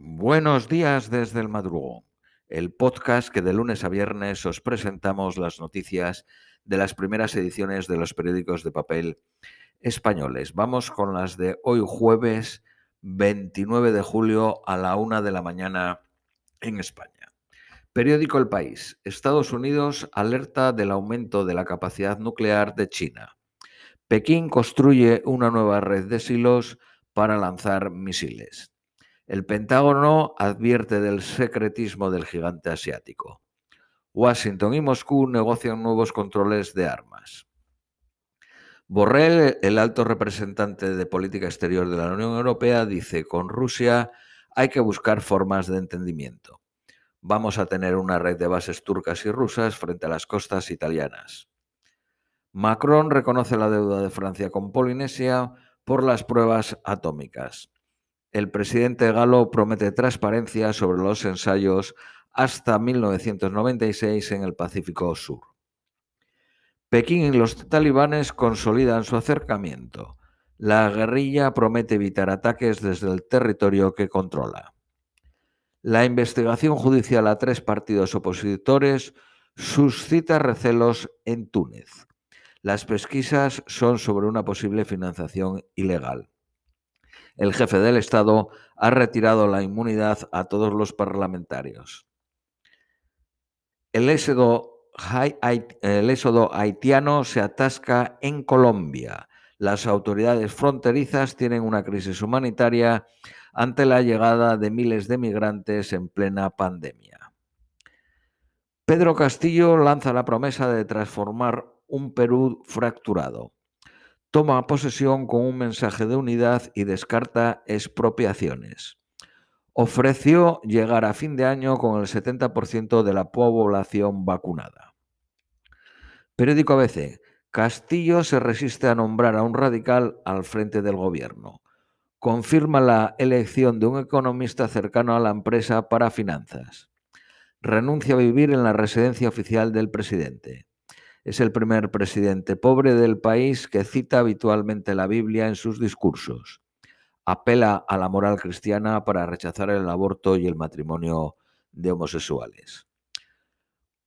Buenos días desde el madrugón, el podcast que de lunes a viernes os presentamos las noticias de las primeras ediciones de los periódicos de papel españoles. Vamos con las de hoy jueves 29 de julio a la una de la mañana en España. Periódico El País. Estados Unidos alerta del aumento de la capacidad nuclear de China. Pekín construye una nueva red de silos para lanzar misiles. El Pentágono advierte del secretismo del gigante asiático. Washington y Moscú negocian nuevos controles de armas. Borrell, el alto representante de política exterior de la Unión Europea, dice, con Rusia hay que buscar formas de entendimiento. Vamos a tener una red de bases turcas y rusas frente a las costas italianas. Macron reconoce la deuda de Francia con Polinesia por las pruebas atómicas. El presidente galo promete transparencia sobre los ensayos hasta 1996 en el Pacífico Sur. Pekín y los talibanes consolidan su acercamiento. La guerrilla promete evitar ataques desde el territorio que controla. La investigación judicial a tres partidos opositores suscita recelos en Túnez. Las pesquisas son sobre una posible financiación ilegal el jefe del Estado ha retirado la inmunidad a todos los parlamentarios. El éxodo, haitiano se atasca en Colombia. Las autoridades fronterizas tienen una crisis humanitaria ante la llegada de miles de migrantes en plena pandemia. Pedro Castillo lanza la promesa de transformar un Perú fracturado toma posesión con un mensaje de unidad y descarta expropiaciones. Ofreció llegar a fin de año con el 70% de la población vacunada. Periódico ABC. Castillo se resiste a nombrar a un radical al frente del gobierno. Confirma la elección de un economista cercano a la empresa para finanzas. Renuncia a vivir en la residencia oficial del presidente. Es el primer presidente pobre del país que cita habitualmente la Biblia en sus discursos. Apela a la moral cristiana para rechazar el aborto y el matrimonio de homosexuales.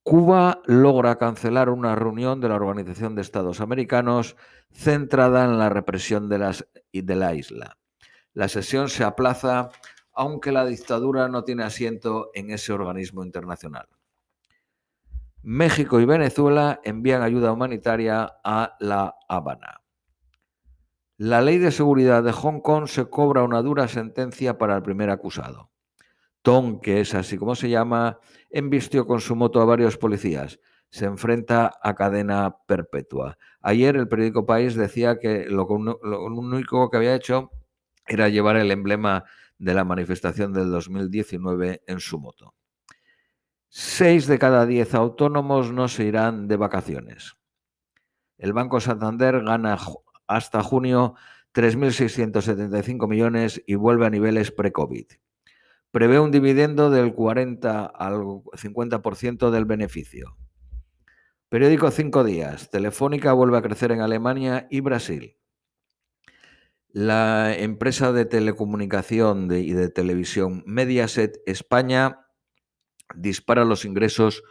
Cuba logra cancelar una reunión de la Organización de Estados Americanos centrada en la represión de, las, de la isla. La sesión se aplaza aunque la dictadura no tiene asiento en ese organismo internacional. México y Venezuela envían ayuda humanitaria a La Habana. La ley de seguridad de Hong Kong se cobra una dura sentencia para el primer acusado. Tom, que es así como se llama, embistió con su moto a varios policías. Se enfrenta a cadena perpetua. Ayer el periódico País decía que lo, lo único que había hecho era llevar el emblema de la manifestación del 2019 en su moto. Seis de cada diez autónomos no se irán de vacaciones. El Banco Santander gana hasta junio 3.675 millones y vuelve a niveles pre-COVID. Prevé un dividendo del 40 al 50% del beneficio. Periódico Cinco Días. Telefónica vuelve a crecer en Alemania y Brasil. La empresa de telecomunicación y de televisión Mediaset España dispara los ingresos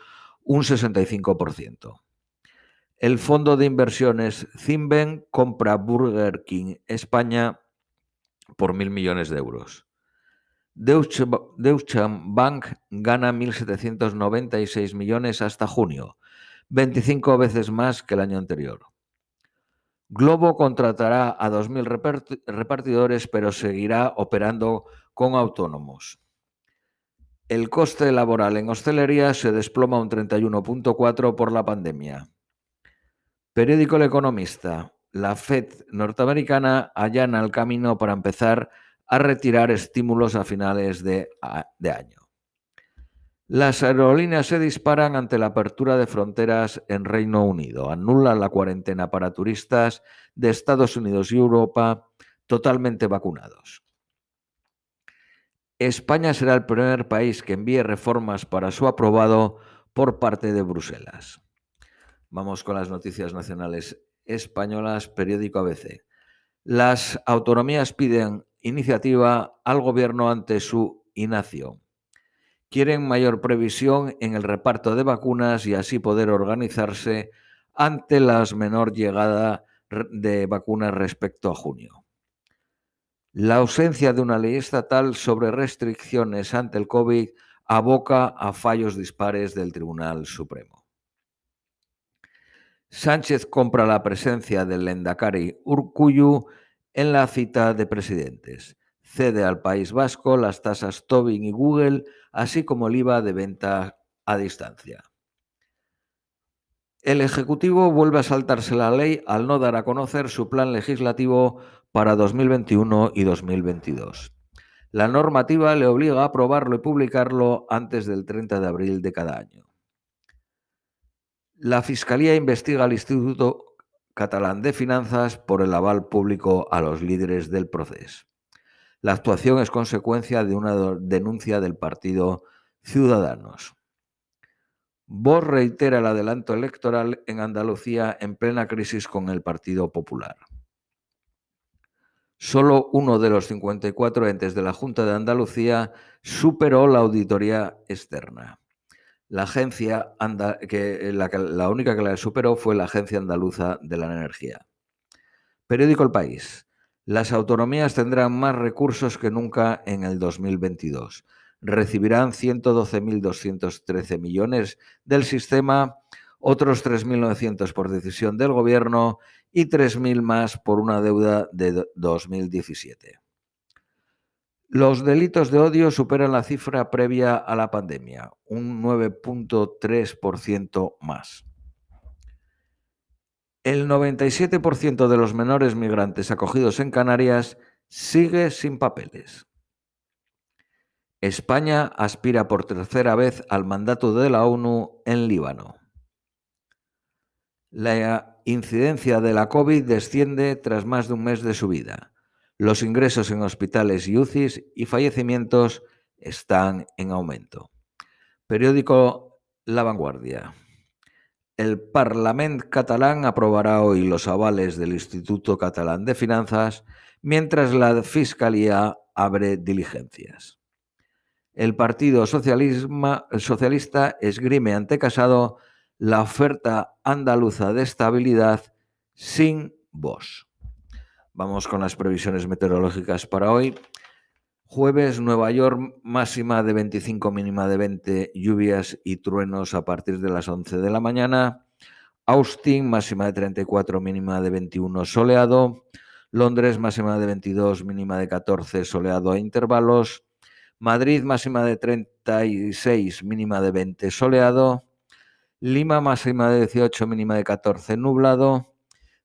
un 65%. El fondo de inversiones Zimben compra Burger King España por mil millones de euros. Deutsche, Bank gana 1.796 millones hasta junio, 25 veces más que el año anterior. Globo contratará a 2.000 repartidores, pero seguirá operando con autónomos. El coste laboral en hostelería se desploma un 31.4 por la pandemia. Periódico El Economista. La Fed norteamericana allana el camino para empezar a retirar estímulos a finales de, de año. Las aerolíneas se disparan ante la apertura de fronteras en Reino Unido. Anulan la cuarentena para turistas de Estados Unidos y Europa totalmente vacunados. España será el primer país que envíe reformas para su aprobado por parte de Bruselas. Vamos con las noticias nacionales españolas, periódico ABC. Las autonomías piden iniciativa al gobierno ante su inacción. Quieren mayor previsión en el reparto de vacunas y así poder organizarse ante la menor llegada de vacunas respecto a junio. La ausencia de una ley estatal sobre restricciones ante el COVID aboca a fallos dispares del Tribunal Supremo. Sánchez compra la presencia del Lendakari Urcuyu en la cita de presidentes. Cede al País Vasco las tasas Tobin y Google, así como el IVA de venta a distancia. El Ejecutivo vuelve a saltarse la ley al no dar a conocer su plan legislativo para 2021 y 2022. La normativa le obliga a aprobarlo y publicarlo antes del 30 de abril de cada año. La Fiscalía investiga al Instituto Catalán de Finanzas por el aval público a los líderes del proceso. La actuación es consecuencia de una denuncia del partido Ciudadanos. Vox reitera el adelanto electoral en Andalucía en plena crisis con el Partido Popular. Solo uno de los 54 entes de la Junta de Andalucía superó la auditoría externa. La agencia que la, la única que la superó fue la Agencia Andaluza de la Energía. Periódico El País. Las autonomías tendrán más recursos que nunca en el 2022 recibirán 112.213 millones del sistema, otros 3.900 por decisión del Gobierno y 3.000 más por una deuda de 2017. Los delitos de odio superan la cifra previa a la pandemia, un 9.3% más. El 97% de los menores migrantes acogidos en Canarias sigue sin papeles. España aspira por tercera vez al mandato de la ONU en Líbano. La incidencia de la COVID desciende tras más de un mes de su vida. Los ingresos en hospitales y UCIs y fallecimientos están en aumento. Periódico La Vanguardia. El Parlamento catalán aprobará hoy los avales del Instituto Catalán de Finanzas, mientras la Fiscalía abre diligencias el Partido Socialista esgrime ante Casado la oferta andaluza de estabilidad sin voz. Vamos con las previsiones meteorológicas para hoy. Jueves, Nueva York, máxima de 25, mínima de 20, lluvias y truenos a partir de las 11 de la mañana. Austin, máxima de 34, mínima de 21, soleado. Londres, máxima de 22, mínima de 14, soleado a intervalos. Madrid máxima de 36, mínima de 20, soleado. Lima máxima de 18, mínima de 14, nublado.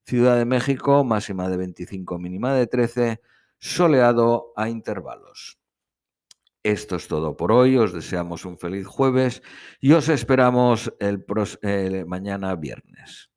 Ciudad de México máxima de 25, mínima de 13, soleado a intervalos. Esto es todo por hoy. Os deseamos un feliz jueves y os esperamos el, mañana viernes.